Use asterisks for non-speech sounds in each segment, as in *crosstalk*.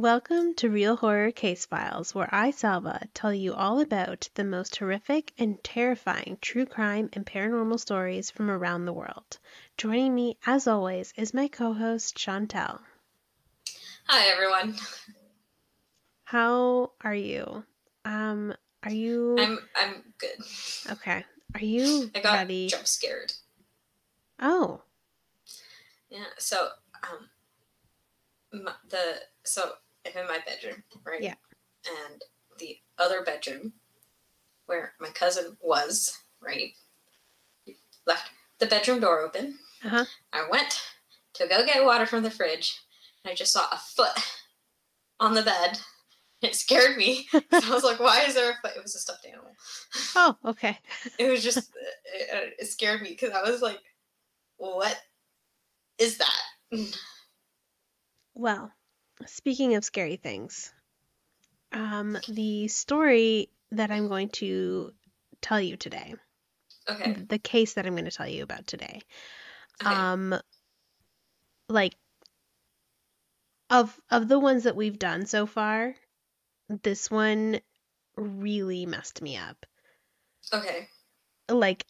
Welcome to Real Horror Case Files, where I, Salva, tell you all about the most horrific and terrifying true crime and paranormal stories from around the world. Joining me, as always, is my co host, Chantal. Hi, everyone. How are you? Um, are you. I'm I'm good. Okay. Are you I got ready? jump scared. Oh, Yeah. So um, the so I'm in my bedroom, right? Yeah. And the other bedroom, where my cousin was, right? Left the bedroom door open. Uh-huh. I went to go get water from the fridge, and I just saw a foot on the bed. It scared me. *laughs* So I was like, "Why is there a foot?" It was a stuffed animal. oh, okay. it was just it, it scared me because I was like, "What is that?" Well, speaking of scary things, um, the story that I'm going to tell you today, Okay. the case that I'm going to tell you about today, okay. um, like of of the ones that we've done so far, this one really messed me up. okay. Like,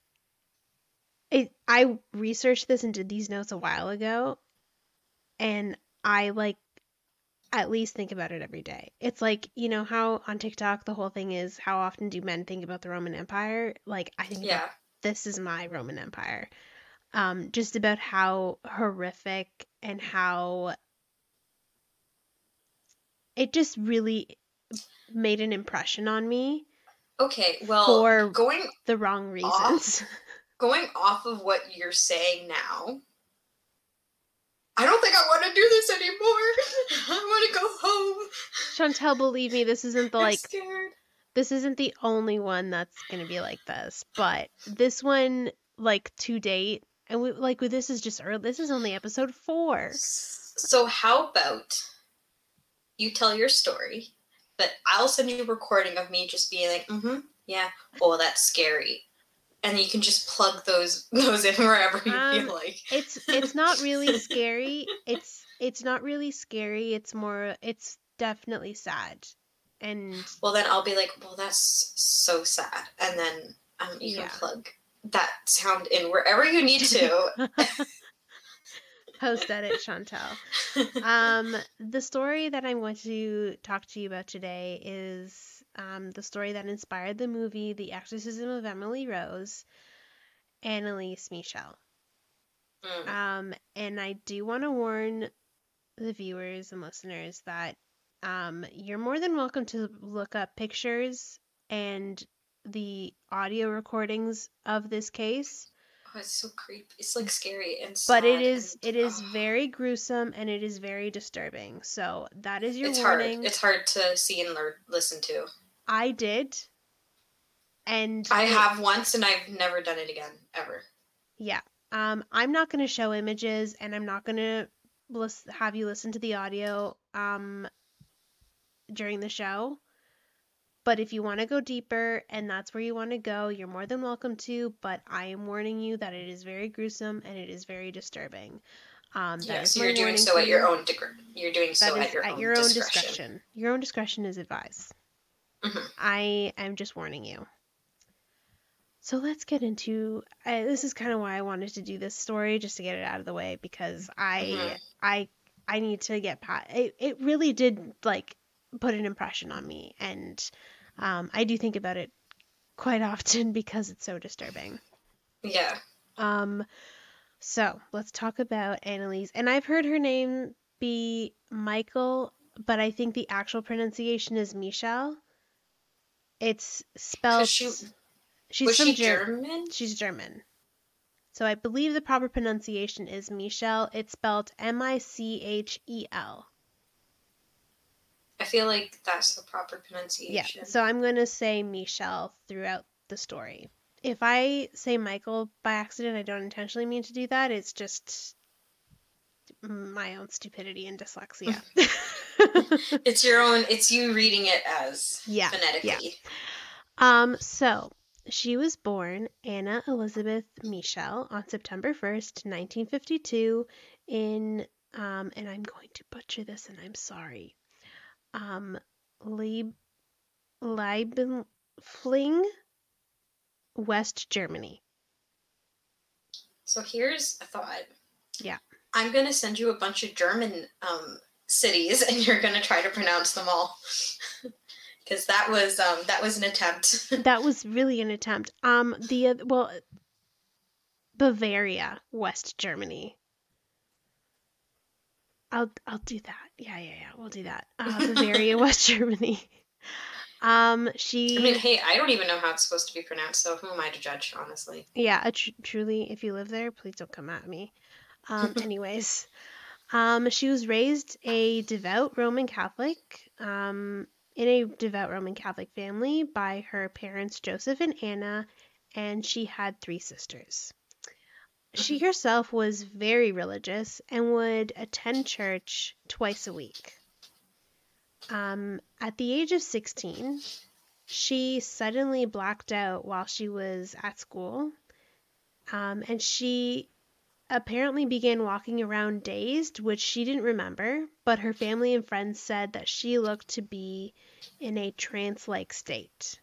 it, I researched this and did these notes a while ago, and I like at least think about it every day. It's like, you know how on TikTok the whole thing is how often do men think about the Roman Empire? Like I think Yeah. this is my Roman Empire. Um, just about how horrific and how it just really made an impression on me Okay. Well, for going the wrong reasons. going off of what you're saying now, I don't think I want to do this anymore. *laughs* I want to go home. Chantal, believe me, this isn't the I'm like scared. this isn't the only one that's gonna be like this, but this one, like to date, and we like this is just early. This is only episode four. So how about you tell your story, but I'll send you a recording of me just being like, mm-hmm, yeah, oh, that's scary. And you can just plug those *laughs* those in wherever you Um, feel like. It's it's not really *laughs* scary. It's it's not really scary. It's more. It's definitely sad, and Well, then I'll be like, well, that's so sad. And then um, you Yeah. can plug that sound in wherever you need to. *laughs* post edit Chantal. Um, the story that I'm going to talk to you about today is um, the story that inspired the movie The Exorcism of Emily Rose, Anneliese Michel. Mm. Um, and I do want to warn the viewers and listeners that um, you're more than welcome to look up pictures and the audio recordings of this case Oh, it's so creepy. It's like scary and but it is and, it is oh, very gruesome and it is very disturbing so that is your It's warning hard. It's hard to see and learn, listen to. I did and I have once, and I've never done it again ever. yeah um i'm not going to show images and i'm not going to lis- have you listen to the audio um during the show but if you want to go deeper and that's where you want to go you're more than welcome to but i am warning you that it is very gruesome and it is very disturbing um Yeah, so you're doing so at your own degree. You're doing so at your, at own, your own discretion. discretion. Your own discretion is advised. Mhm. I am just warning you. So let's get into. I, this is kind of why I wanted to do this story, just to get it out of the way, because I, Mhm. I, I need to get past. It, it really did like put an impression on me, and um, I do think about it quite *laughs* often because it's so disturbing. Yeah. Um, so let's talk about Anneliese. And I've heard her name be Michael, but I think the actual pronunciation is Michelle. It's spelled. she- she's Was from she Ger- German? She's German. So I believe the proper pronunciation is Michelle. It's spelled M I C H E L. I feel like that's the proper pronunciation. Yeah. So I'm going to say Michelle throughout the story. If I say Michael by accident, I don't intentionally mean to do that. It's just my own stupidity and dyslexia. *laughs* *laughs* It's your own. It's you reading it as Yeah, phonetically. um, so she was born Anna Elizabeth Michel on September 1st, 1952, in, um, and I'm going to butcher this and I'm sorry, um, Leib- Leibenfling, West Germany. So here's a thought. Yeah. I'm gonna send you a bunch of German um, cities, *laughs* and you're gonna try to pronounce them all. *laughs* Because that was um, that was an attempt. *laughs* That was really an attempt. Um, the well, Bavaria, West Germany. I'll I'll do that. Yeah, yeah, yeah. We'll do that. Uh, Bavaria, West Germany. Um, she. I mean, hey, I don't even know how it's supposed to be pronounced, so who am I to judge, honestly? Yeah, tr- truly, if you live there, please don't come at me. Um, *laughs* anyways, um, she was raised a devout Roman Catholic, um, in a devout Roman Catholic family by her parents Joseph and Anna, and she had three sisters. She *laughs* herself was very religious and would attend church twice a week. Um, at the age of 16, she suddenly blacked out while she was at school. Um, and she apparently began walking around dazed, which she didn't remember, but her family and friends said that she looked to be in a trance like state.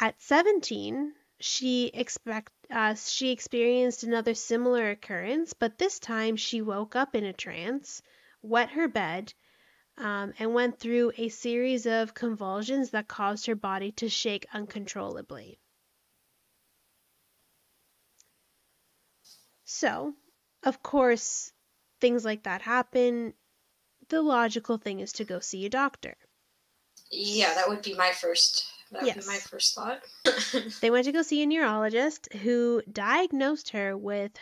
At 17, she expect uh, she experienced another similar occurrence, but this time she woke up in a trance, wet her bed, um, and went through a series of convulsions that caused her body to shake uncontrollably. So, of course, things like that happen. The logical thing is to go see a doctor. Yeah, that would be my first. That would be my first thought. *laughs* They went to go see a neurologist who diagnosed her with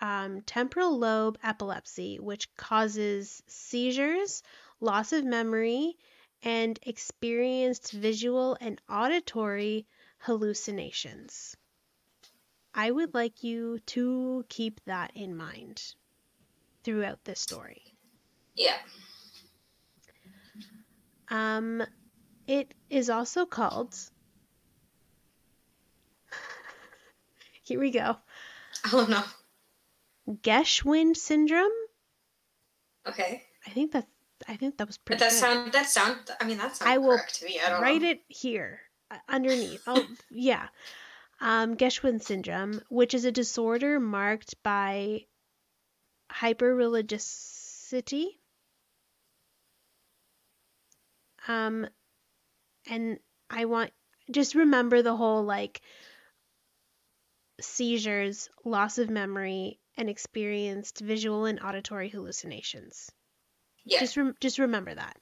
um, temporal lobe epilepsy, which causes seizures, loss of memory, and experienced visual and auditory hallucinations. I would like you to keep that in mind throughout this story. yeah. Um, it is also called. *laughs* Here we go. Oh no. Geschwind syndrome. Okay. I think that I think that was pretty. But that good. sound. That sound. I mean, that sounds I will correct to me. I don't Write know. it here uh, underneath. Oh, *laughs* yeah. Um, Geschwind syndrome, which is a disorder marked by hyperreligiosity. Um, and I want just remember the whole like seizures, loss of memory, and experienced visual and auditory hallucinations. Yeah. Just rem- just remember that.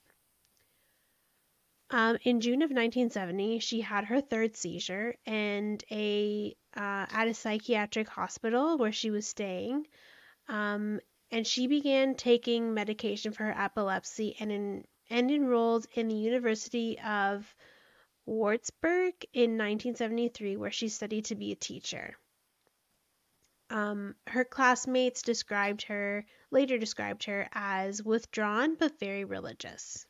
Um, in June of 1970, she had her third seizure, and a uh, at a psychiatric hospital where she was staying, um, and she began taking medication for her epilepsy and in, and enrolled in the University of Würzburg in 1973, where she studied to be a teacher. Um, her classmates described her later described her as withdrawn but very religious.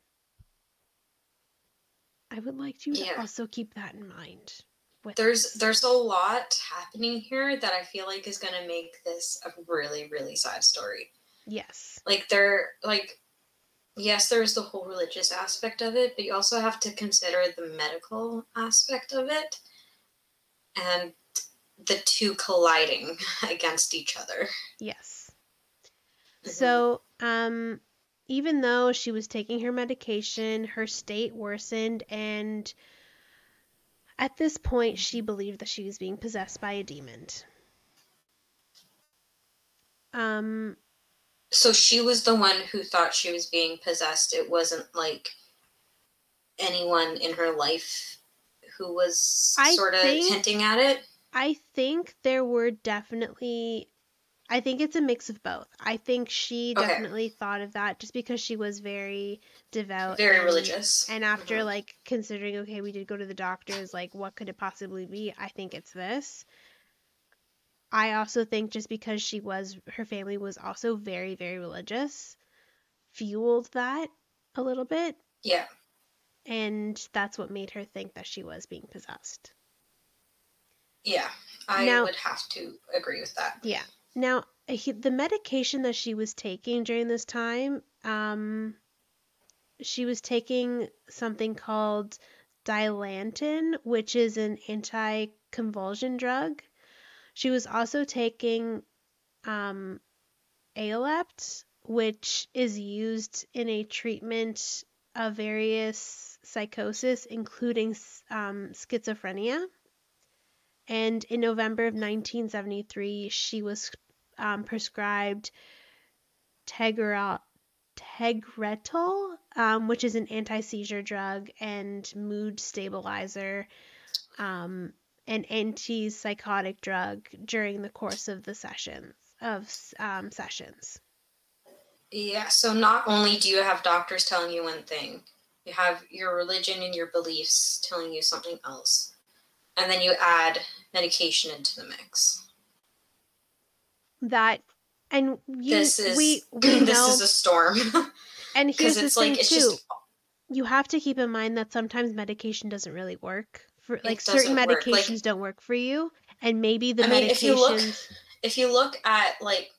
I would like you to also keep that in mind. There's this. there's a lot happening here that I feel like is gonna make this a really really sad story. yes, Like there like yes, there's the whole religious aspect of it, but you also have to consider the medical aspect of it and the two colliding *laughs* against each other. yes. Mhm. So, um, even though she was taking her medication, her state worsened, and at this point, she believed that she was being possessed by a demon. Um, So she was the one who thought she was being possessed. It wasn't like anyone in her life who was I sort of think- hinting at it. I think there were definitely I think it's a mix of both. I think she Okay. definitely thought of that just because she was very devout Very and- religious. And after Mhm. like considering okay, we did go to the doctors, like what could it possibly be? I think it's this. I also think just because she was her family was also very very religious fueled that a little bit Yeah. and that's what made her think that she was being possessed. Yeah. I Now- would have to agree with that. Yeah. Now, he, the medication that she was taking during this time, um, she was taking something called Dilantin, which is an anti-convulsion drug. She was also taking um, Aolept, which is used in a treatment of various psychosis, including um, schizophrenia. And in November of 1973, she was um, prescribed Tegretol, um, which is an anti seizure drug and mood stabilizer, um, an antipsychotic drug during the course of the sessions of um, sessions. Yeah, so not only do you have doctors telling you one thing, you have your religion and your beliefs telling you something else. And then you add medication into the mix. That and you, this is we, *clears throat* we this know, is a storm. *laughs* and here's the it's thing like it's too. just You have to keep in mind that sometimes medication doesn't really work. For like certain medications Like- don't work for you, and maybe the I mean, medications. if you look- if you look at like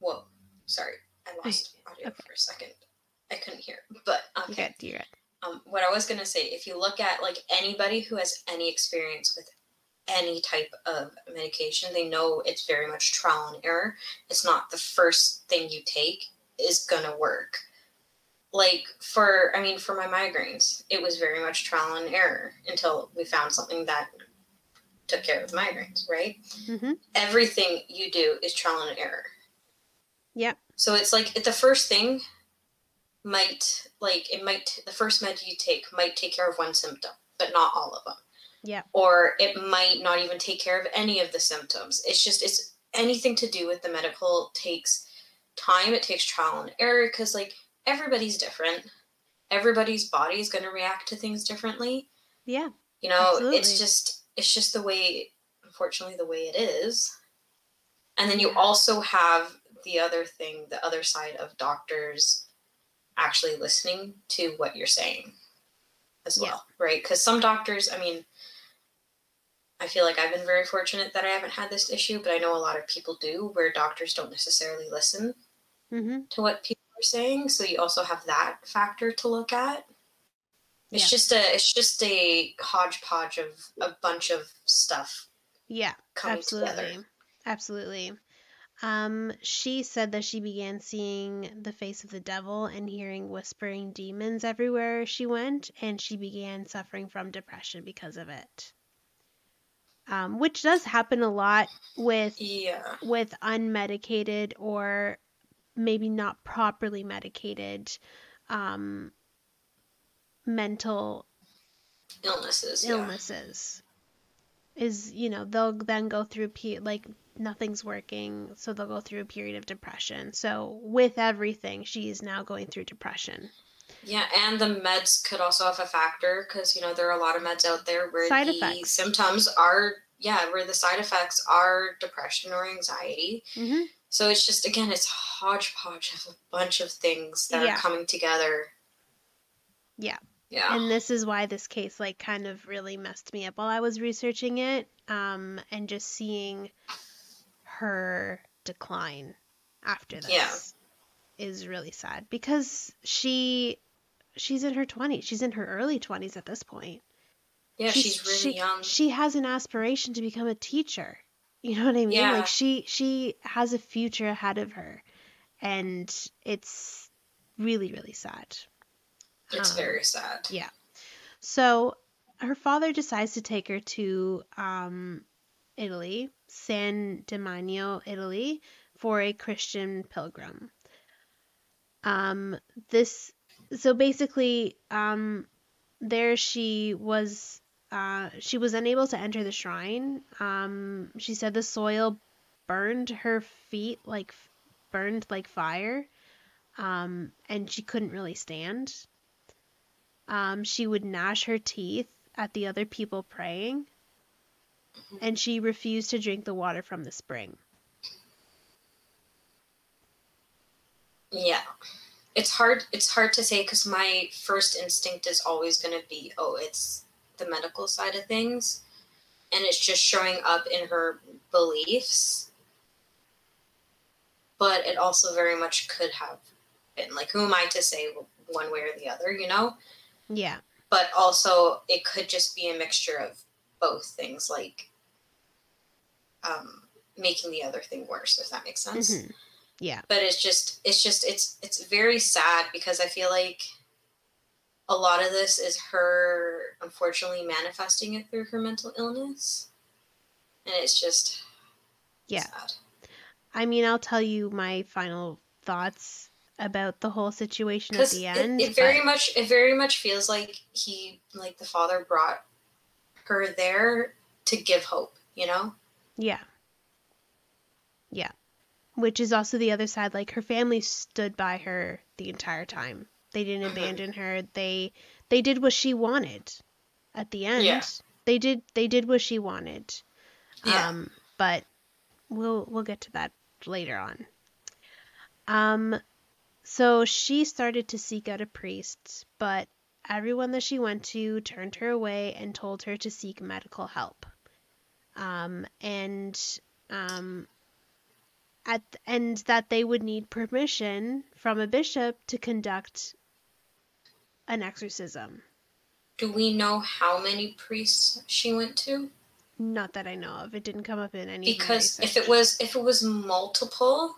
whoa, sorry, I lost audio Okay. for a second. I couldn't hear. But okay. Good. um, what I was gonna say, if you look at like anybody who has any experience with any type of medication, they know it's very much trial and error. It's not the first thing you take is gonna work. Like for, I mean, for my migraines, it was very much trial and error until we found something that took care of the migraines, right? Mm-hmm. Everything you do is trial and error. Yep. So it's like the first thing might like it might the first med you take might take care of one symptom, but not all of them. Yep. Or it might not even take care of any of the symptoms. It's just it's anything to do with the medical takes time. It takes trial and error because like everybody's different. Everybody's body is going to react to things differently. Yeah. You know, Absolutely. it's just it's just the way unfortunately the way it is. And then you Yeah. also have the other thing, the other side of doctors actually listening to what you're saying as Yeah. well, right? Because some doctors, I mean, I feel like I've been very fortunate that I haven't had this issue, but I know a lot of people do where doctors don't necessarily listen Mm-hmm. to what people are saying. So you also have that factor to look at. It's Yeah. just a it's just a hodgepodge of a bunch of stuff Yeah. coming Absolutely. together. Absolutely. Um, she said that she began seeing the face of the devil and hearing whispering demons everywhere she went, and she began suffering from depression because of it. Um, which does happen a lot with Yeah. with unmedicated or maybe not properly medicated um, mental Illnesses. yeah. illnesses is you know they'll then go through pe- like nothing's working so they'll go through a period of depression so with everything she is now going through depression Yeah, and the meds could also have a factor because you know there are a lot of meds out there where Side the effects. symptoms are yeah where the side effects are depression or anxiety. mm-hmm. So it's just again it's hodgepodge of a bunch of things that Yeah. are coming together. Yeah. Yeah. and this is why this case like kind of really messed me up while i was researching it um and just seeing her decline after this Yeah. is really sad because she she's in her 20s she's in her early 20s at this point yeah, she's, really she, young. She has an aspiration to become a teacher. You know what I mean? Yeah. Like she she has a future ahead of her, and it's really really sad. it's um, very sad. yeah. So her father decides to take her to um, Italy, San Damiano, Italy, for a Christian pilgrim. Um, this so basically, um, there she was. Uh, she was unable to enter the shrine. Um, she said the soil burned her feet like burned like fire, um, and she couldn't really stand. Um, she would gnash her teeth at the other people praying, and she refused to drink the water from the spring. Yeah. It's hard it's hard to say cuz my first instinct is always going to be oh it's the medical side of things and it's just showing up in her beliefs. But it also very much could have been Like, who am I to say one way or the other, you know? Yeah. But also, it could just be a mixture of both things, like um, making the other thing worse, if that makes sense. Mhm. Yeah. But it's just, it's just, it's, it's very sad because I feel like a lot of this is her unfortunately manifesting it through her mental illness, and it's just, Yeah. sad. I mean, I'll tell you my final thoughts about the whole situation at the it, end. it very but- much it very much feels like he like the father brought her there to give hope you know Yeah. Yeah. Which is also the other side. Like her family stood by her the entire time. They didn't Mhm. abandon her. They they did what she wanted. At the end, Yeah. they did they did what she wanted. Yeah. Um, but we'll we'll get to that later on. Um, so she started to seek out a priest, but everyone that she went to turned her away and told her to seek medical help. Um, and um, at and that they would need permission from a bishop to conduct an exorcism. do we know how many priests she went to Not that I know of. It didn't come up in any. because if it was if it was multiple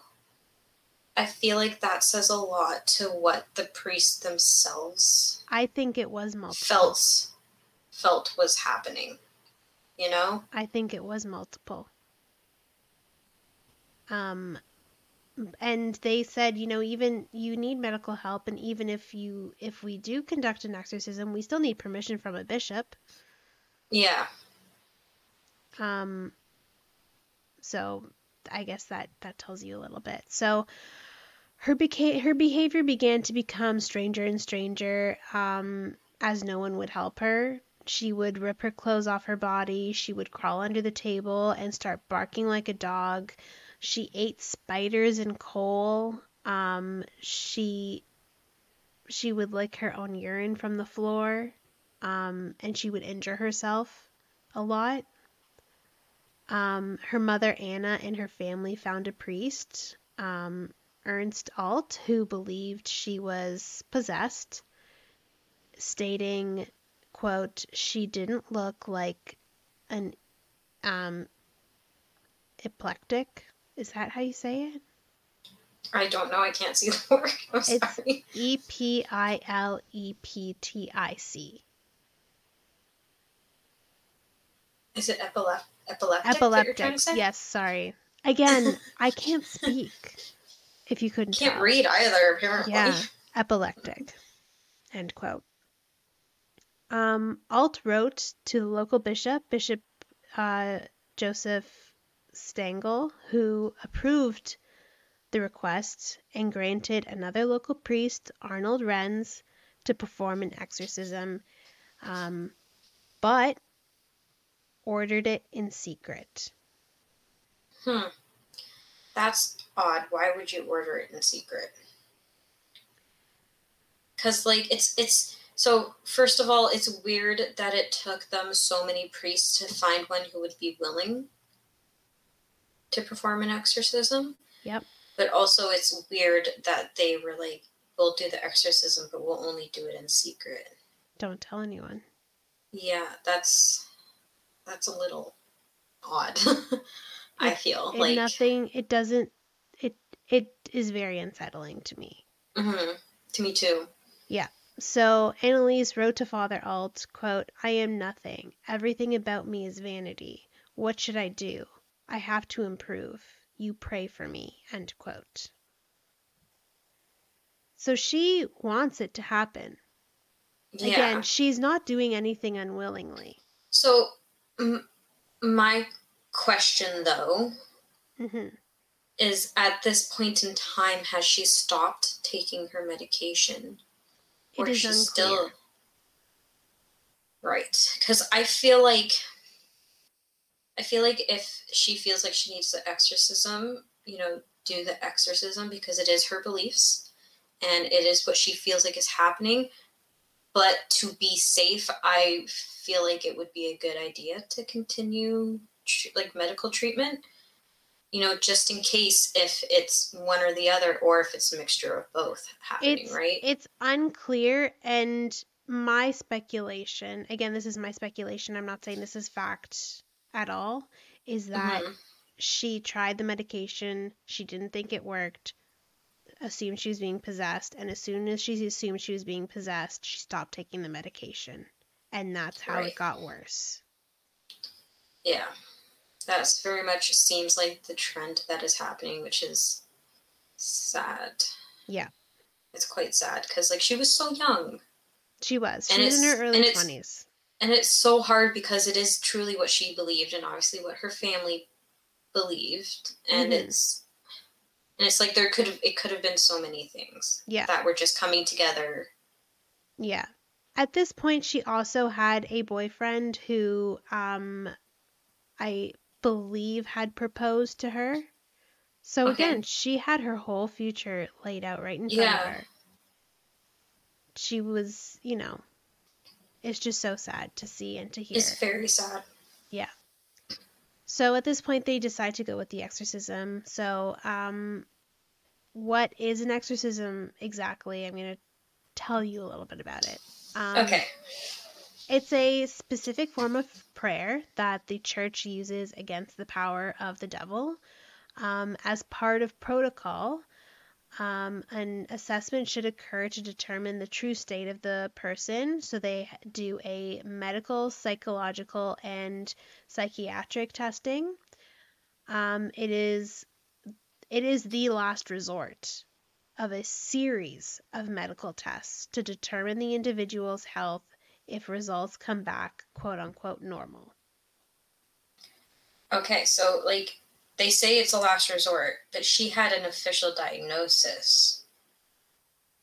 i feel like that says a lot to what the priests themselves I think it was multiple. felt felt was happening you know I think it was multiple. Um, and they said, you know, even you need medical help, and even if you if we do conduct an exorcism, we still need permission from a bishop. yeah Um, so I guess that that tells you a little bit. So her beca- her behavior began to become stranger and stranger um, as no one would help her. She would rip her clothes off her body. She would crawl under the table and start barking like a dog. She ate spiders and coal. Um, she she would lick her own urine from the floor, um, and she would injure herself a lot. Um, her mother Anna and her family found a priest, um, Ernst Alt, who believed she was possessed, stating, "quote She didn't look like an um, epileptic. Is that how you say it? i don't know i can't see the word *laughs* i'm It's- sorry E P I L E P T I C. is it epilep- epileptic Epileptic. Yes, sorry. Again, *laughs* I can't speak. If you couldn't can't tell. read either apparently Yeah, epileptic. End quote. Um, Alt wrote to the local bishop, Bishop uh, Joseph Stangl, who approved the request and granted another local priest, Arnold Renz, to perform an exorcism, um, but ordered it in secret. Hmm. That's odd. Why would you order it in secret? Cause like it's it's so first of all, it's weird that it took them so many priests to find one who would be willing to perform an exorcism. Yep. But also it's weird that they were like, We'll do the exorcism, but we'll only do it in secret. Don't tell anyone. Yeah, that's that's a little odd. *laughs* I feel It like nothing. It doesn't. It it is very unsettling to me. Mhm. to me too. Yeah. So Anneliese wrote to Father Alt, quote, I am nothing. Everything about me is vanity. What should I do? I have to improve. You pray for me. End quote. So she wants it to happen. Yeah. Again, she's not doing anything unwillingly. So, m- my question though hmm is at this point in time, has she stopped taking her medication? It is she unclear. Right. Because I feel like. I feel like if she feels like she needs the exorcism, you know, do the exorcism because it is her beliefs and it is what she feels like is happening. But to be safe, I feel like it would be a good idea to continue tr- like medical treatment. you know, just in case if it's one or the other or if it's a mixture of both happening, it's right? it's unclear and my speculation again this is my speculation i'm not saying this is fact at all is that Mhm. she tried the medication she didn't think it worked assumed she was being possessed and as soon as she assumed she was being possessed she stopped taking the medication and that's how Right. it got worse Yeah. That's very much seems like the trend that is happening, which is sad. Yeah. It's quite sad because like she was so young. she was And she was in her early and it's- 20s And it's so hard because it is truly what she believed and obviously what her family believed. And Mhm. it's and it's like there could have it could have been so many things yeah that were just coming together. Yeah. At this point, she also had a boyfriend who, um, I believe had proposed to her. So Okay. again, she had her whole future laid out right in front Yeah. of her. She was, you know, it's just so sad to see and to hear. It's very sad. Yeah. So at this point, they decide to go with the exorcism. So, um, what is an exorcism exactly? I'm going to tell you a little bit about it. Um, okay. It's a specific form of prayer that the church uses against the power of the devil. Um, as part of protocol, um, an assessment should occur to determine the true state of the person. So they do a medical, psychological, and psychiatric testing. Um, it is it is the last resort of a series of medical tests to determine the individual's health if results come back quote unquote normal. Okay, so like they say it's a last resort, but she had an official diagnosis.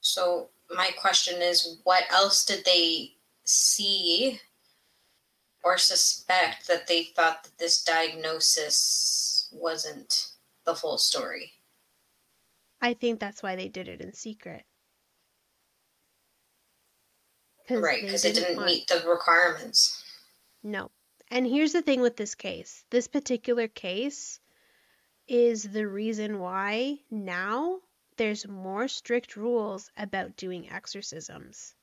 So my question is what else did they see or suspect that they thought that this diagnosis wasn't the full story? I think that's why they did it in secret. 'Cause Right, because it didn't want- meet the requirements. No. And here's the thing with this case this particular case is the reason why now there's more strict rules about doing exorcisms.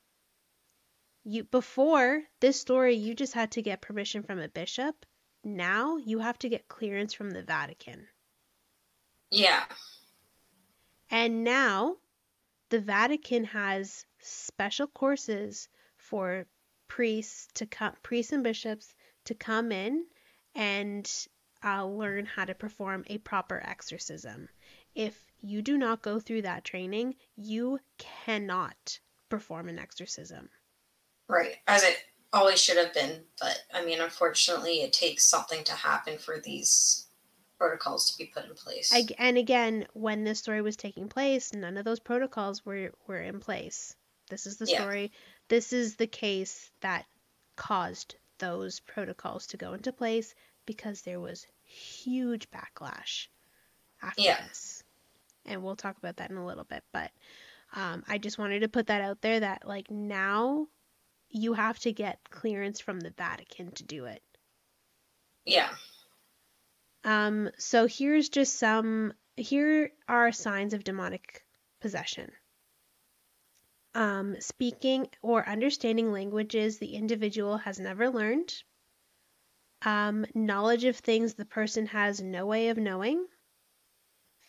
You before this story you just had to get permission from a bishop. Now you have to get clearance from the Vatican. Yeah. And now the Vatican has special courses for priests to come, priests and bishops to come in and uh, learn how to perform a proper exorcism. If you do not go through that training, you cannot perform an exorcism. Right. As it always should have been, but I mean unfortunately it takes something to happen for these protocols to be put in place. Ag- And again, when this story was taking place, none of those protocols were, were in place. This is the Yeah. story. This is the case that caused those protocols to go into place because there was huge backlash after Yeah. this. And we'll talk about that in a little bit. But um, I just wanted to put that out there that, like, now you have to get clearance from the Vatican to do it. yeah. Um, so here's just some, here are signs of demonic possession. Um, speaking or understanding languages the individual has never learned. Um, knowledge of things the person has no way of knowing.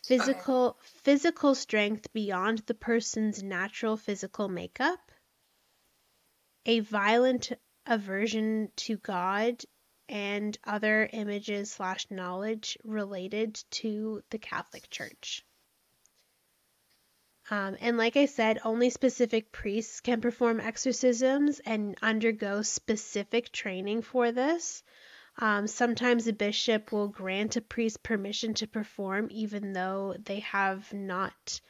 Physical physical strength beyond the person's natural physical makeup. A violent aversion to God and other images slash knowledge related to the Catholic Church. Um, and like I said, only specific priests can perform exorcisms and undergo specific training for this. Um, sometimes a bishop will grant a priest permission to perform even though they have not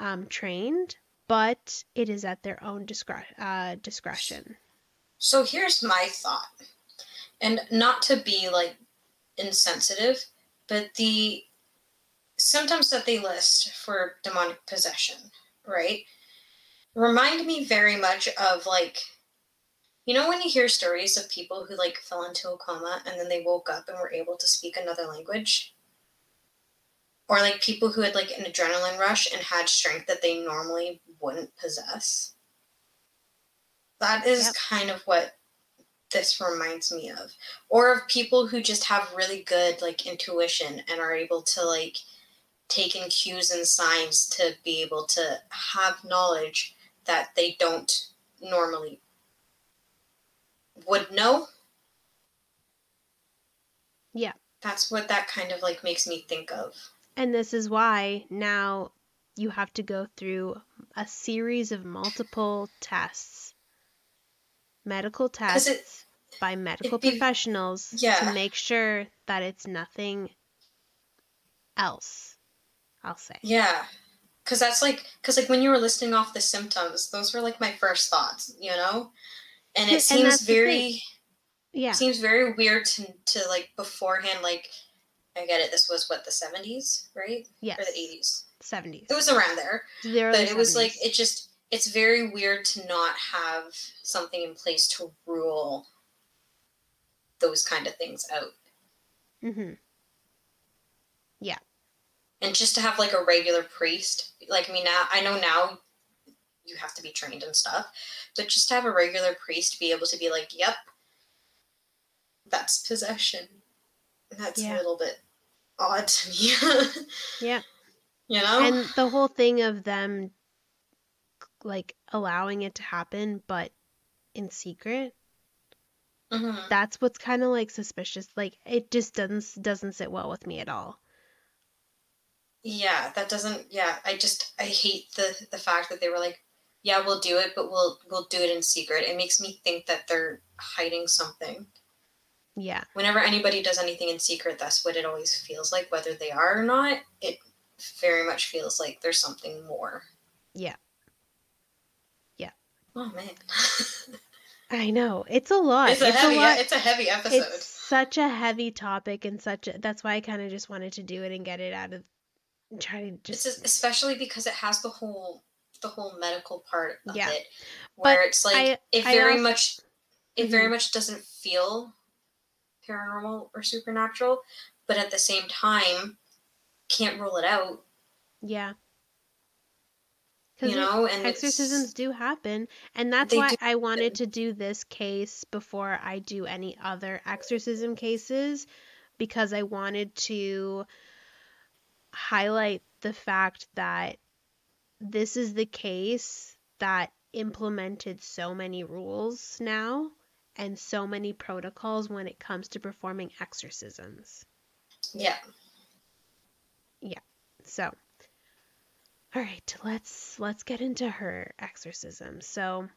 um, trained, but it is at their own discre- uh, discretion. So here's my thought. And not to be like insensitive, but the symptoms that they list for demonic possession, right? Remind me very much of like you know when you hear stories of people who like fell into a coma and then they woke up and were able to speak another language? or like people who had like an adrenaline rush and had strength that they normally wouldn't possess. That is Yep. kind of what this reminds me of. Or of people who just have really good like intuition and are able to like take in cues and signs to be able to have knowledge that they don't normally would know. Yeah. That's what that kind of like makes me think of. And this is why now you have to go through a series of multiple tests, medical tests it- by medical be- professionals Yeah. to make sure that it's nothing else. I'll say. Yeah. Cause that's like, cause like when you were listing off the symptoms, those were like my first thoughts, you know, and it seems thing. very, Yeah. seems very weird to to like beforehand. Like, I get it. This was what the seventies, right, Yes. or the eighties. 70s. It was around there, the but it was like it just. It's very weird to not have something in place to rule those kind of things out. mm-hmm Yeah. And just to have like a regular priest like i mean now i know now you have to be trained and stuff but just to have a regular priest be able to be like yep that's possession that's Yeah. a little bit odd to me *laughs* Yeah. you know And the whole thing of them like allowing it to happen but in secret, Mhm. that's what's kind of like suspicious. Like it just doesn't doesn't sit well with me at all. yeah that doesn't yeah i just i hate the the fact that they were like yeah we'll do it but we'll we'll do it in secret it makes me think that they're hiding something Yeah. whenever anybody does anything in secret, that's what it always feels like, whether they are or not. It very much feels like there's something more. Yeah. Yeah. Oh man, *laughs* I know. It's a lot. it's a it's heavy. a lot. It's a heavy episode. It's such a heavy topic and such a that's why I kind of just wanted to do it and get it out of try to It's just just- especially because it has the whole the whole medical part of Yeah. it, where But it's like I- it I very also- much it very Mhm. much doesn't feel paranormal or supernatural, but at the same time can't rule it out. yeah. You know, and exorcisms do happen and that's why I wanted to do this case before I do any other exorcism cases because I wanted to highlight the fact that this is the case that implemented so many rules now and so many protocols when it comes to performing exorcisms. yeah. Yeah. So, all right, let's let's get into her exorcism. So,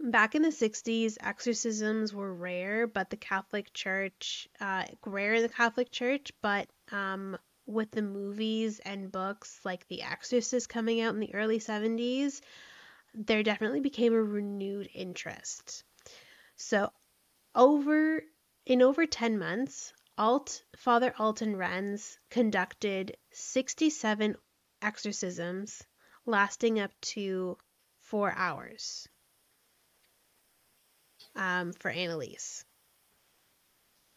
back in the 60s, exorcisms were rare, but the Catholic Church, uh, rare in the Catholic Church, but um, with the movies and books like The Exorcist coming out in the early 70s, there definitely became a renewed interest. So, over in over 10 months, Alt Father Alt and Renz conducted 67 exorcisms lasting up to 4 hours. Um, for Anneliese.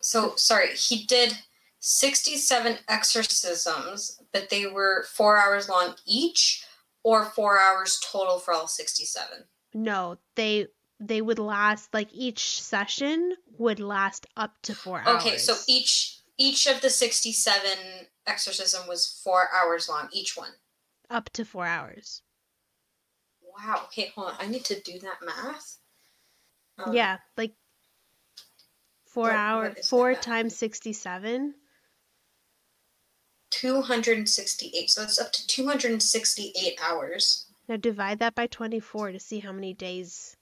So sorry, he did 67 exorcisms, but they were four hours long each, or four hours total for all 67. No, they they would last like each session would last up to 4 hours. Okay, so each each of the 67 exorcism was four hours long, each one. up to 4 hours. Wow. Okay, hold on. I need to do that math. Um, yeah, like 4 what- what hours is 4 that? Times 67 268. So that's up to 268 hours. Now divide that by 24 to see how many days.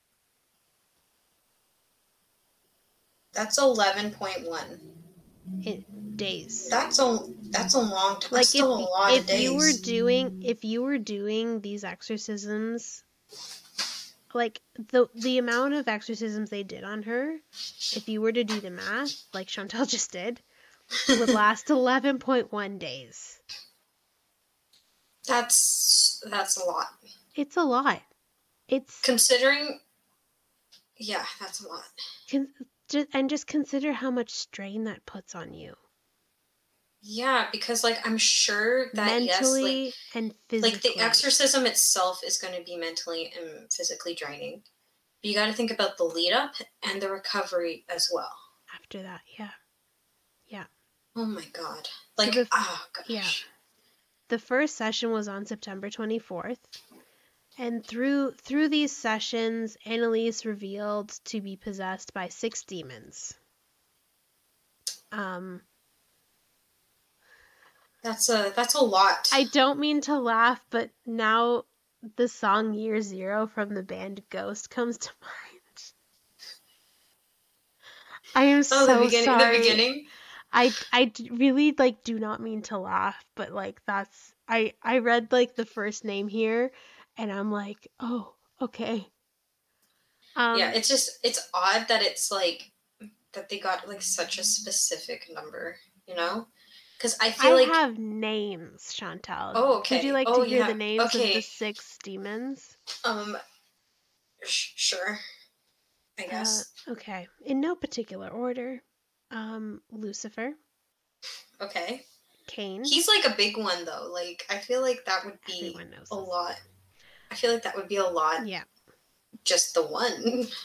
That's 11.1. In days. That's a that's a long time. like That's still if a lot of if days. you were doing if you were doing these exorcisms like the the amount of exorcisms they did on her, if you were to do the math, like Chantal *laughs* just did, would last 11.1 days. that's that's a lot. It's a lot. It's Considering yeah, that's a lot. con- just, and just consider how much strain that puts on you. Yeah, because like I'm sure that yes, like and physically. like the exorcism itself is going to be mentally and physically draining. But you got to think about the lead up and the recovery as well. after that, yeah. Oh my god. Like the- oh gosh. yeah. The first session was on September 24th. And through through these sessions, Anneliese revealed to be possessed by six demons. Um, That's a that's a lot. I don't mean to laugh, but now the song Year Zero from the band Ghost comes to *laughs* mind. I am oh, so the beginning sorry. the beginning. I I really like do not mean to laugh, but like that's I I read like the first name here and I'm like, "Oh, okay." Um yeah, it's just it's odd that it's like that they got like such a specific number, you know? Cuz I I feel like have names, Chantal. Oh, Would you okay. like Oh, to hear yeah. the names of the Okay. six demons? um sh- sure. I Uh, guess. okay, in no particular order. Um Lucifer, okay. Cain. He's like a big one though. Like I feel like that would be a lot. I feel like that would be a lot Yeah. just the one. *laughs*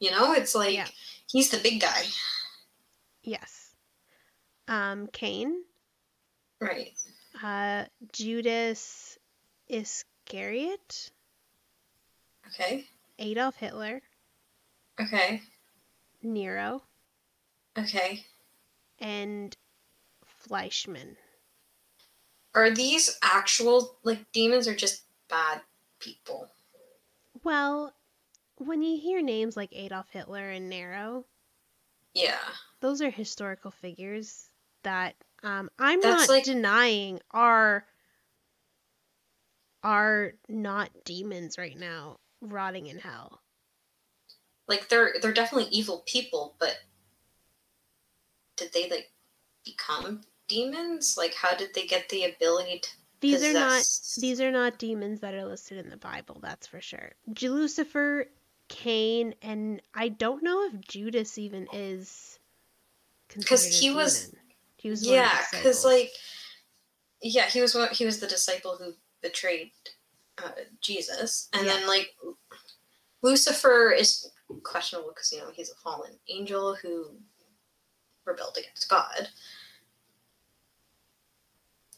You know, it's like Yeah. he's the big guy. Yes. Um Cain, Right. uh Judas Iscariot, Okay. Adolf Hitler, Okay. Nero, Okay. and Fleischmann. Are these actual like demons or just bad people? Well, when you hear names like Adolf Hitler and Nero, Yeah. those are historical figures that um, I'm That's not like- denying are are not demons right now rotting in hell. Like they're they're definitely evil people, but did they like become demons? Like how did they get the ability to These are not these are not demons that are listed in the Bible, that's for sure. Lucifer, Cain, and I don't know if Judas even is because he was- he was Yeah, because like yeah, he was one he was the disciple who betrayed uh, Jesus. And Yeah. then like Lucifer is questionable because you know he's a fallen angel who rebelled against God.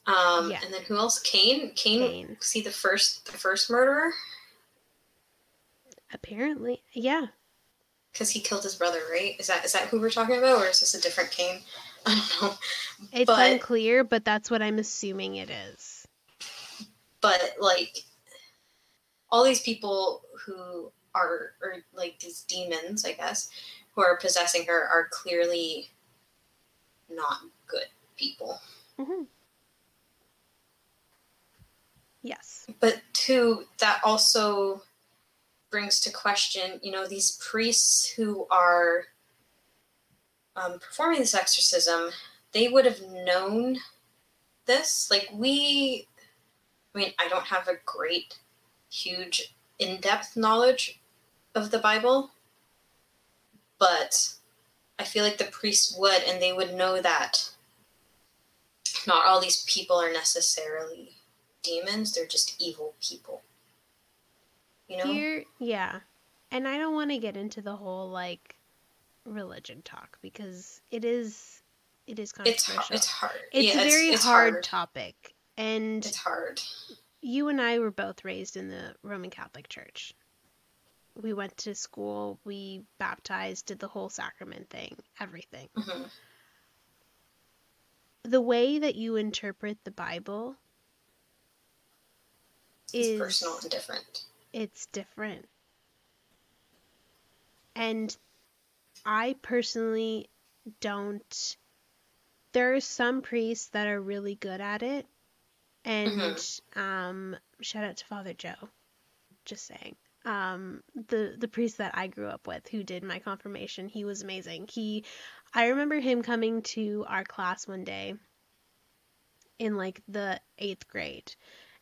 Um, Yeah. and then who else? Cain. Cain. Cain. He the first? The first murderer? apparently, yeah. Because he killed his brother, right? Is that is that who we're talking about, or is this a different Cain? *laughs* I don't know. It's But- unclear, but that's what I'm assuming it is. But like, all these people who are or like these demons, I guess, who are possessing her are clearly not good people. hmm Yes. But two, that also brings to question, you know, these priests who are um, performing this exorcism, they would have known this. Like, we, I mean, I don't have a great, huge, in depth knowledge of the Bible, but I feel like the priests would, and they would know that not all these people are necessarily demons, they're just evil people. You know? Here, yeah. And I don't want to get into the whole like religion talk because it is it is it's controversial. hard. It's hard. It's yeah, a very it's, hard, hard. topic. And It's hard. you and I were both raised in the Roman Catholic Church. We went to school, we baptized, did the whole sacrament thing, everything. hmm The way that you interpret the Bible It's is personal and different. it's different. And I personally don't. There are some priests that are really good at it. And um, shout out to Father Joe. Just saying. Um, the the priest that I grew up with who did my confirmation, he was amazing. He I remember him coming to our class one day in like the 8th grade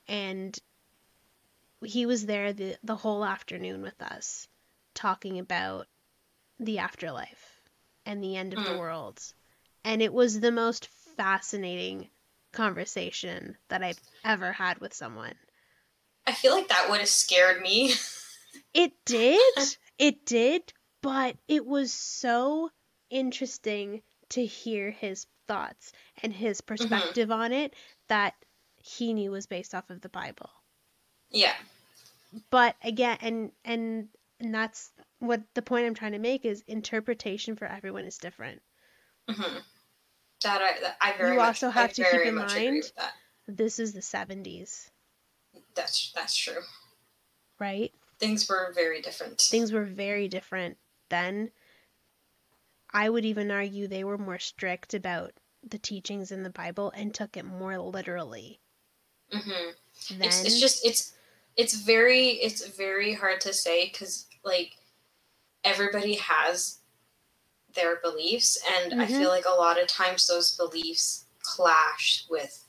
and he was there the, the whole afternoon with us talking about the afterlife and the end of the Mm. world and it was the most fascinating conversation that I've ever had with someone. I feel like that would have scared me. *laughs* It did. It did, but it was so interesting to hear his thoughts and his perspective on it that he knew was based off of the Bible. yeah. But again, and and and that's what the point I'm trying to make is interpretation for everyone is different. hmm That I, that I very You much, also have I to keep in mind- that. This is the 70s, That's that's true. right? Things were very different. Things were very different then. I would even argue they were more strict about the teachings in the Bible and took it more literally hmm then. It's, it's just it's it's very it's very hard to say because like everybody has their beliefs and i Mhm. feel like a lot of times those beliefs clash with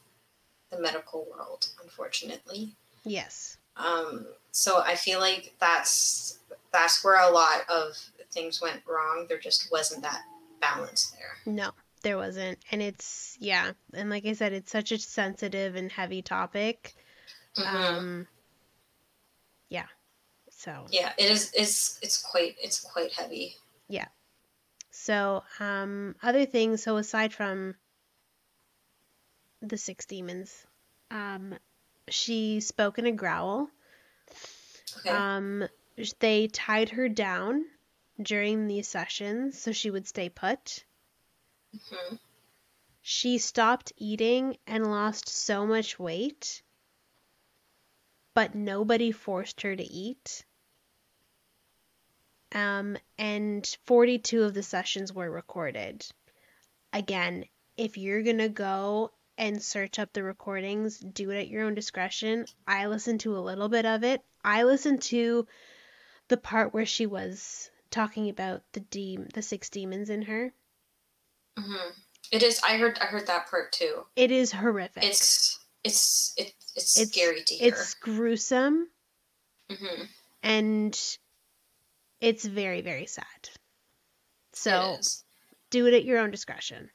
the medical world unfortunately yes. um, so i feel like that's that's where a lot of things went wrong there just wasn't that balance there No, there wasn't. And it's yeah, and like I said, it's such a sensitive and heavy topic. Mhm. Um yeah. So yeah it is it's it's quite it's quite heavy Yeah. So, um, other things. So, aside from the six demons, um, she spoke in a growl. Okay Um, they tied her down during these sessions so she would stay put. Mhm. She stopped eating and lost so much weight, but nobody forced her to eat. Um, and 42 of the sessions were recorded. Again, if you're gonna go and search up the recordings, do it at your own discretion. I listened to a little bit of it. I listened to the part where she was talking about the de- the six demons in her. hmm It is. I heard. I heard that part too. It is horrific. It's it's it, it's It's- scary to hear. It's gruesome hmm and it's very very sad. So it do it at your own discretion.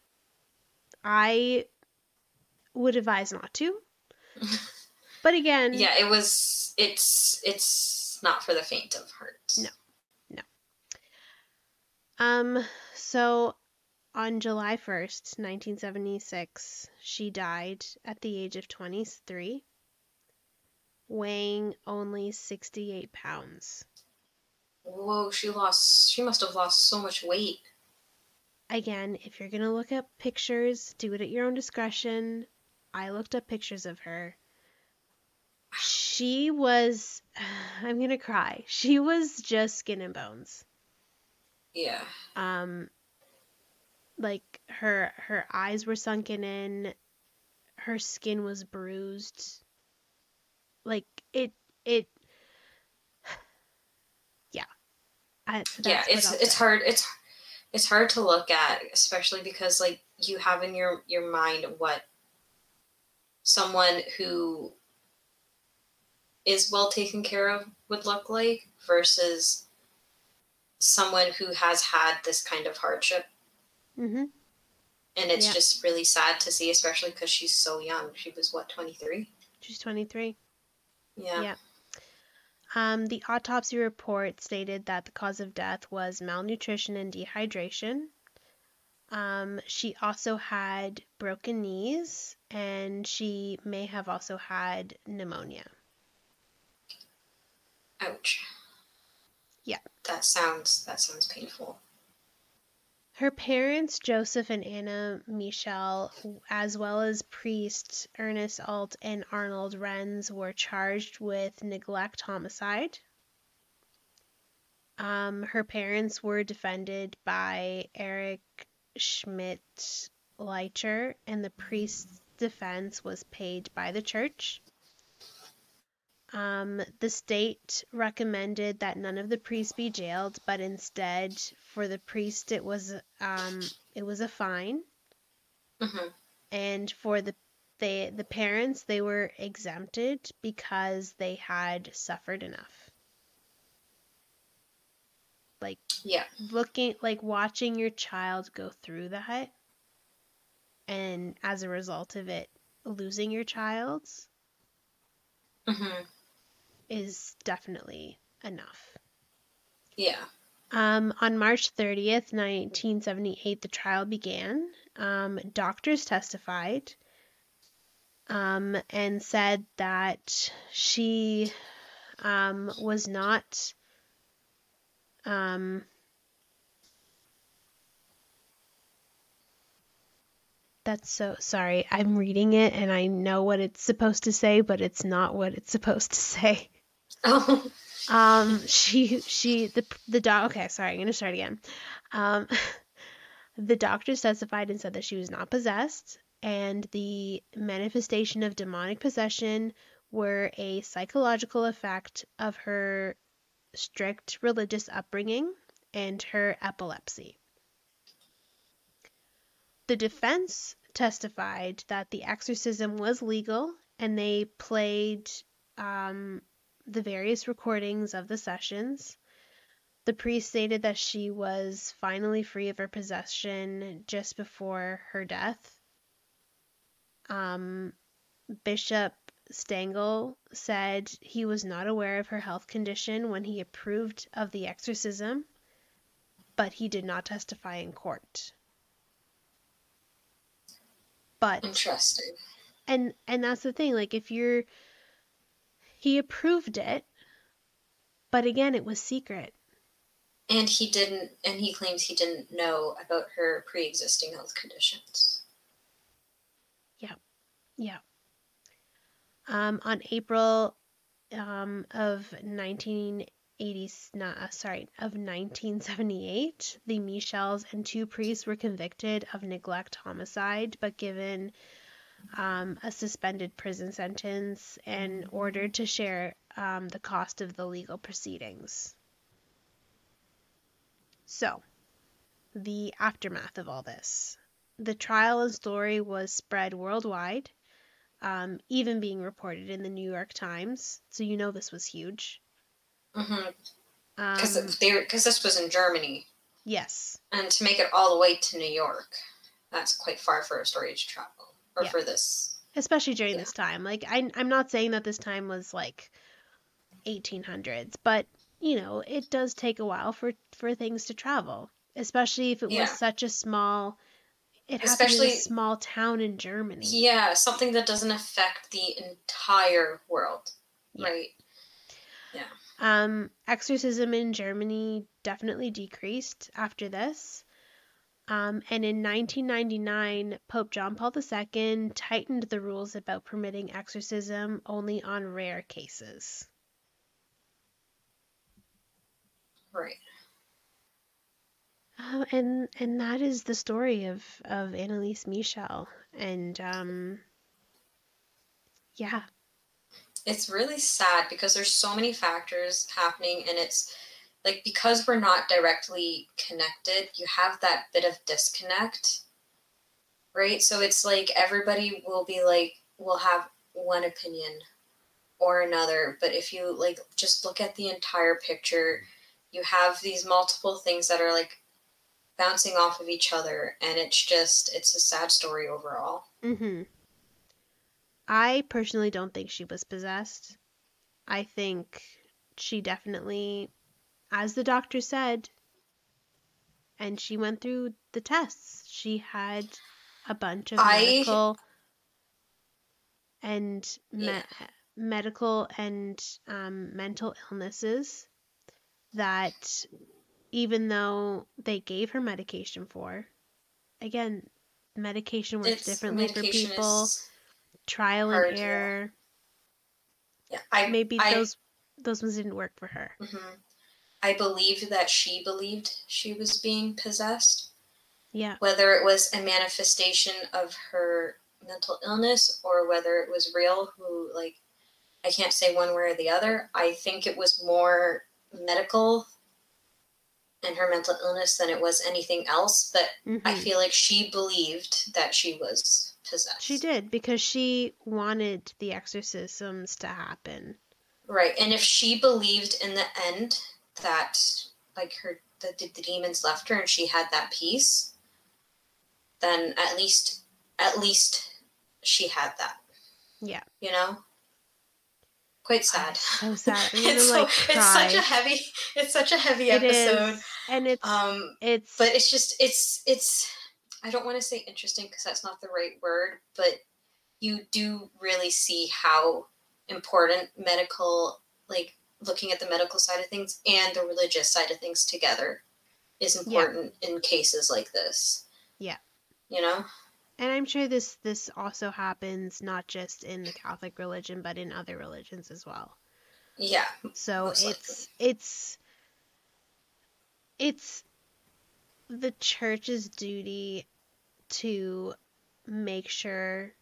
I would advise not to. *laughs* But again, yeah, it was. It's it's not for the faint of heart. No. No. Um so on July 1st, 1976, she died at the age of 23, weighing only 68 pounds. Whoa, she lost. She must have lost so much weight. Again, if you're going to look up pictures, do it at your own discretion. I looked up pictures of her. She was, *sighs* I'm going to cry. She was just skin and bones. Yeah. Um, like her her eyes were sunken in, her skin was bruised. Like it it. *sighs* Yeah. I, yeah. It's it's hard. It's it's hard to look at, especially because like you have in your your mind what someone who is well taken care of would look like versus someone who has had this kind of hardship Mhm. and it's Yeah. just really sad to see especially because she's so young she was what 23 She's 23. yeah, Yeah. Um, the autopsy report stated that the cause of death was malnutrition and dehydration. Um, she also had broken knees and she may have also had pneumonia. Ouch Yeah. that sounds that sounds painful Her parents, Joseph and Anna Michel, as well as priests Ernest Alt and Arnold Renz, were charged with neglect homicide. Um, her parents were defended by Eric Schmidt Leicher, and the priest's defense was paid by the church. Um, the state recommended that none of the priests be jailed, but instead, for the priest, it was um, it was a fine, hmm and for the they the parents, they were exempted because they had suffered enough. Like yeah. looking, like watching your child go through that, and as a result of it losing your child. Hmm is definitely enough. Yeah. Um, on March 30th, 1978, the trial began. Um, doctors testified um, and said that she um, was not um, that's so sorry. I'm reading it and I know what it's supposed to say, but it's not what it's supposed to say. Oh. Um, she she the the doc. Okay, sorry. I'm gonna start again. Um, *laughs* the doctors testified and said that she was not possessed, and the manifestation of demonic possession were a psychological effect of her strict religious upbringing and her epilepsy. The defense testified that the exorcism was legal and they played um, the various recordings of the sessions. The priest stated that she was finally free of her possession just before her death. Um, Bishop Stengel said he was not aware of her health condition when he approved of the exorcism, but he did not testify in court. But Interesting. and and that's the thing like if you're he approved it but again it was secret And he didn't, and he claims he didn't know about her pre existing health conditions. yeah um on april um of 1980 not, uh, sorry of 1978 the michels and two priests were convicted of neglect homicide but given um, a suspended prison sentence and ordered to share um, the cost of the legal proceedings. So, the aftermath of all this. The trial and story was spread worldwide, um, even being reported in the New York Times. So, you know this was huge. Because Um, this was in Germany, yes. and to make it all the way to New York, that's quite far for a story to travel, or Yeah. for this. especially during Yeah. this time. Like I, I'm not saying that this time was like 1800s, but you know, it does take a while for for things to travel, especially if it Yeah. was such a small. It in Especially- a small town in Germany. Yeah, something that doesn't affect the entire world, Yeah. right? Yeah. Um, exorcism in Germany definitely decreased after this. Um, and in 1999, Pope John Paul II tightened the rules about permitting exorcism only on rare cases. Right. Uh, and and that is the story of of Anneliese Michel. And um, yeah, It's really sad because there's so many factors happening, and it's like because we're not directly connected, you have that bit of disconnect, right? So it's like everybody will be like, will have one opinion or another, but if you like just look at the entire picture, you have these multiple things that are like bouncing off of each other, and it's just, it's a sad story overall. hmm I personally don't think she was possessed. I think she definitely, as the doctor said, and she went through the tests. She had a bunch of I- medical and me- Yeah. medical and um, mental illnesses that even though they gave her medication for, again, medication works It's differently for people. Trial hard, and error. yeah, I Maybe I, those those ones didn't work for her. Mhm. I believe that she believed she was being possessed, Yeah. whether it was a manifestation of her mental illness or whether it was real. Who like, I can't say one way or the other. I think it was more medical and her mental illness than it was anything else. But I Mhm. feel like she believed that she was possessed. She did because she wanted the exorcisms to happen. Right. And if she believed in the end that like her the, the demons left her and she had that peace, then at least at least she had that. Yeah. You know? Quite sad. So sad. *laughs* It's, so, like it's such a heavy it's such a heavy It episode. is, and it's Um it's but it's just it's it's I don't want to say interesting because that's not the right word, but you do really see how important medical like looking at the medical side of things and the religious side of things together is Yeah. important in cases like this. Yeah. You know? and I'm sure this this also happens not just in the Catholic religion but in other religions as well. Yeah. So it's it's it's the church's duty to make sure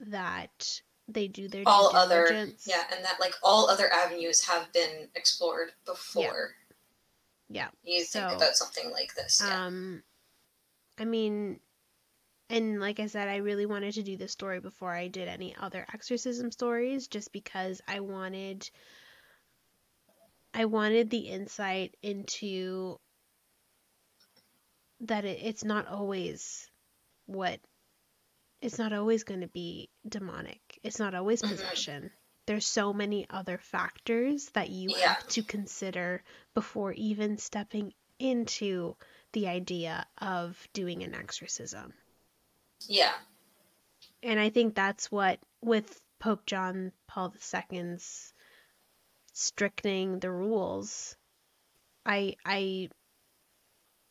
that they do their All other diligence. yeah, and that like all other avenues have been explored before Yeah. yeah. you think So, about something like this. Yeah. Um I mean and like I said I really wanted to do this story before I did any other exorcism stories just because I wanted I wanted the insight into that it, it's not always what it's not always going to be demonic. It's not always Mhm. possession. There's so many other factors that you Yeah. have to consider before even stepping into the idea of doing an exorcism. yeah. And I think that's what with Pope John Paul II's strictening the rules, I I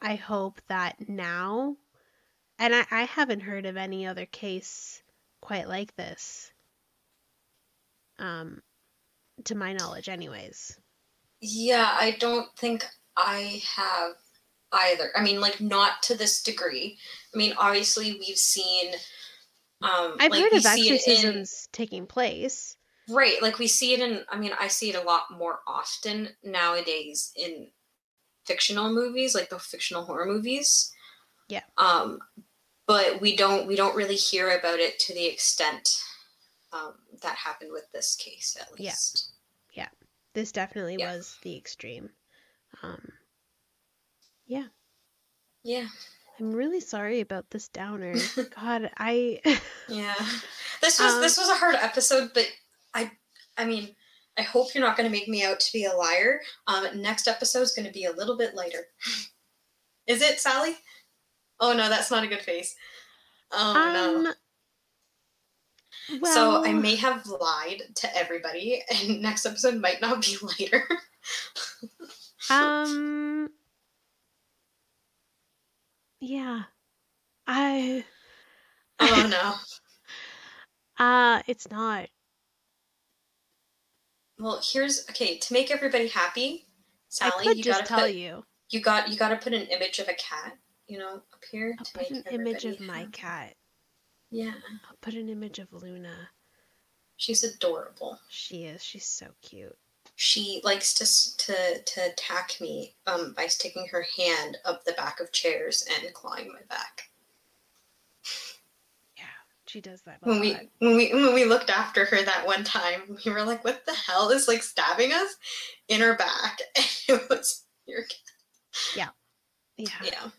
I hope that now and I, I haven't heard of any other case quite like this. Um to my knowledge anyways. Yeah, I don't think I have either. I mean, like not to this degree. I mean, obviously we've seen. Um, I've like, heard we of it in- exorcisms taking place. right, like we see it in. I mean, I see it a lot more often nowadays in fictional movies, like the fictional horror movies. Yeah. Um, but we don't we don't really hear about it to the extent um, that happened with this case, at least. Yeah. least. This definitely Yeah. was the extreme. Um Yeah. Yeah. I'm really sorry about this downer. *laughs* God, I *laughs* Yeah. This was Um, this was a hard episode, but I I mean, I hope you're not going to make me out to be a liar. Um next episode is going to be a little bit lighter. *laughs* Is it, Sally? Oh no, that's not a good face. Oh no. Well, so I may have lied to everybody *laughs* and next episode might not be *laughs* lighter. um yeah. I oh no. *laughs* uh it's not. Well, here's okay, to make everybody happy, Sally, you gotta tell put you. you got you got to put an image of a cat, you know, up here I'll to put make an image of everybody my cat. Yeah. I'll put an image of Luna. She's adorable. She is. She's so cute. She likes to to to attack me um, by sticking her hand up the back of chairs and clawing my back. Yeah, she does that When lot. we when we when we looked after her that one time, *laughs* we were like, "What the hell is like stabbing us in her back?" And *laughs* it was your cat. Yeah. Yeah.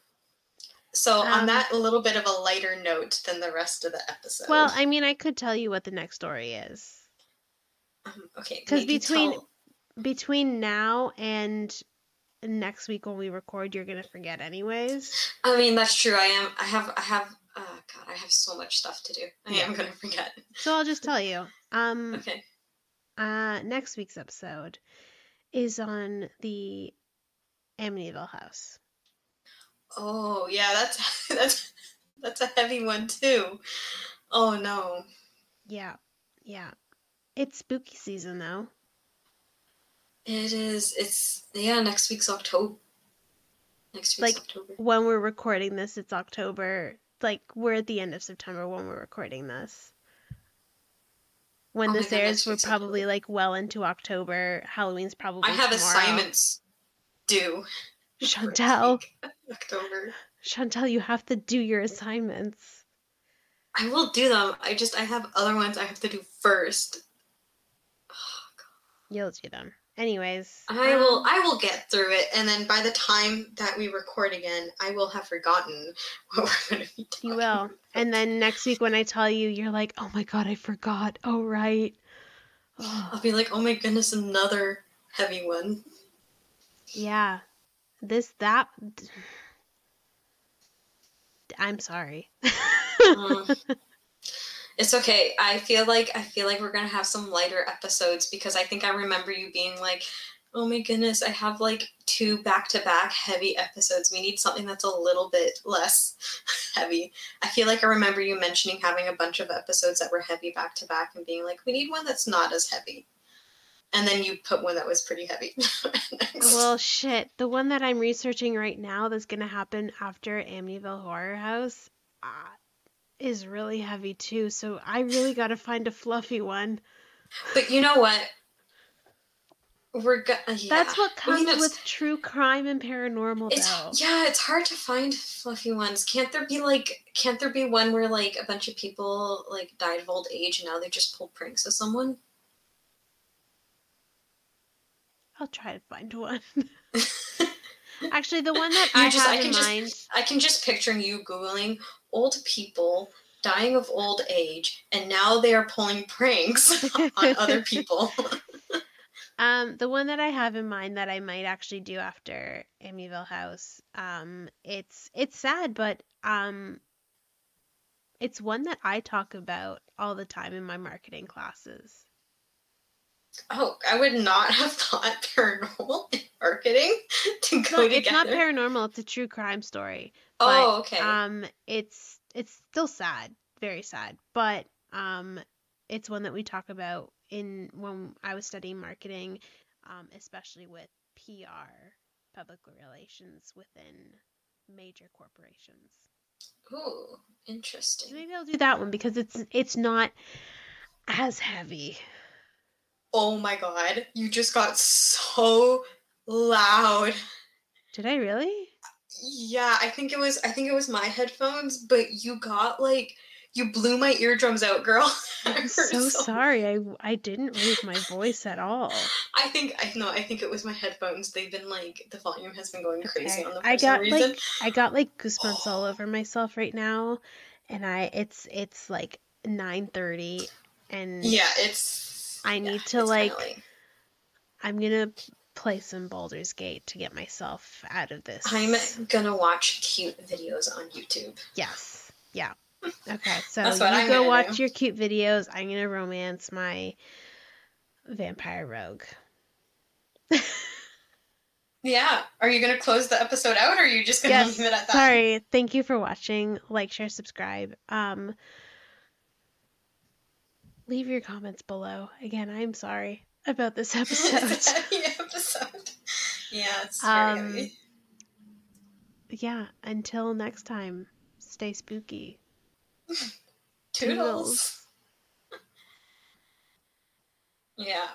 So on Um, that a little bit of a lighter note than the rest of the episode. Well, I mean, I could tell you what the next story is. um, okay, 'cause maybe between- tell- Between now and next week when we record, you're gonna forget anyways. I mean, that's true. I am. I have. I have. Oh God, I have so much stuff to do. I Yeah. am gonna forget. So I'll just tell you. Um, Okay. uh, next week's episode is on the Amityville house. Oh yeah, that's *laughs* that's that's a heavy one too. Oh no. Yeah, yeah. It's spooky season though. It is. It's yeah. Next week's October. Next week's Like, October. When we're recording this, it's October. Like we're at the end of September when we're recording this. When Oh this God, airs, we're probably October. like well into October. Halloween's probably I have tomorrow. assignments due. *laughs* Chantal, *laughs* October. Chantal, you have to do your assignments. I will do them. I just I have other ones I have to do first. *sighs* Oh, You'll do them. anyways, I will um, I will get through it and then by the time that we record again, I will have forgotten *laughs* what we're going to be You will. about. And then next week when I tell you, you're like, oh my god, I forgot. Oh right. I'll be like, "Oh my goodness, another heavy one." *sighs* yeah. This that. I'm sorry. Mm. It's okay. I feel like I feel like we're gonna have some lighter episodes because I think I remember you being like, "Oh my goodness, I have like two back-to-back heavy episodes. We need something that's a little bit less *laughs* heavy." I feel like I remember you mentioning having a bunch of episodes that were heavy back-to-back and being like, "We need one that's not as heavy." And then you put one that was pretty heavy. *laughs* well, shit. The one that I'm researching right now that's gonna happen after Amityville Horror House uh, is really heavy too. So I really gotta find a fluffy one. but you know what? We're go- uh, yeah. That's what comes with true crime and paranormal, It's though. yeah, it's hard to find fluffy ones. Can't there be like can't there be one where like a bunch of people like died of old age and now they just pulled pranks of someone? I'll try to find one. *laughs* *laughs* Actually, the one that You I just- have I in can just- mind. I can just picture you googling old people dying of old age and now they are pulling pranks *laughs* on other people. Um, the one that I have in mind that I might actually do after Amityville House. Um, it's it's sad, but um, it's one that I talk about all the time in my marketing classes. Oh, I would not *laughs* have thought paranormal and marketing *laughs* to go No, together. it's not paranormal. It's a true crime story. oh, okay. Um, it's it's still sad, very sad, but um, it's one that we talk about in when I was studying marketing, um, especially with PR, public relations within major corporations. Ooh, interesting. maybe I'll do that one because it's it's not as heavy. Oh my god, you just got so loud. Did I really? Yeah, I think it was I think it was my headphones, but you got like you blew my eardrums out, girl. *laughs* I'm heard so sorry. I I didn't raise my voice at all. I think I no, I think it was my headphones. They've been like the volume has been going crazy Okay. on them for I got reason. like I got like goosebumps all *sighs* over myself right now, and I it's it's like nine thirty, and yeah, it's I yeah, need to, like- late. I'm gonna play some Baldur's Gate to get myself out of this. I'm gonna watch cute videos on YouTube. yes, yeah. *laughs* Okay, so you I'm go watch do. your cute videos. I'm gonna romance my vampire rogue. *laughs* Yeah. Are you gonna close the episode out or are you just gonna yes. leave it at that? Sorry. Thank you for watching. Like, share, subscribe. Um, leave your comments below. Again, I'm sorry about this *laughs* episode. It's a heavy episode. Yeah, it's very Um, heavy. yeah. Until next time, stay spooky. *laughs* Toodles. toodles. *laughs* Yeah.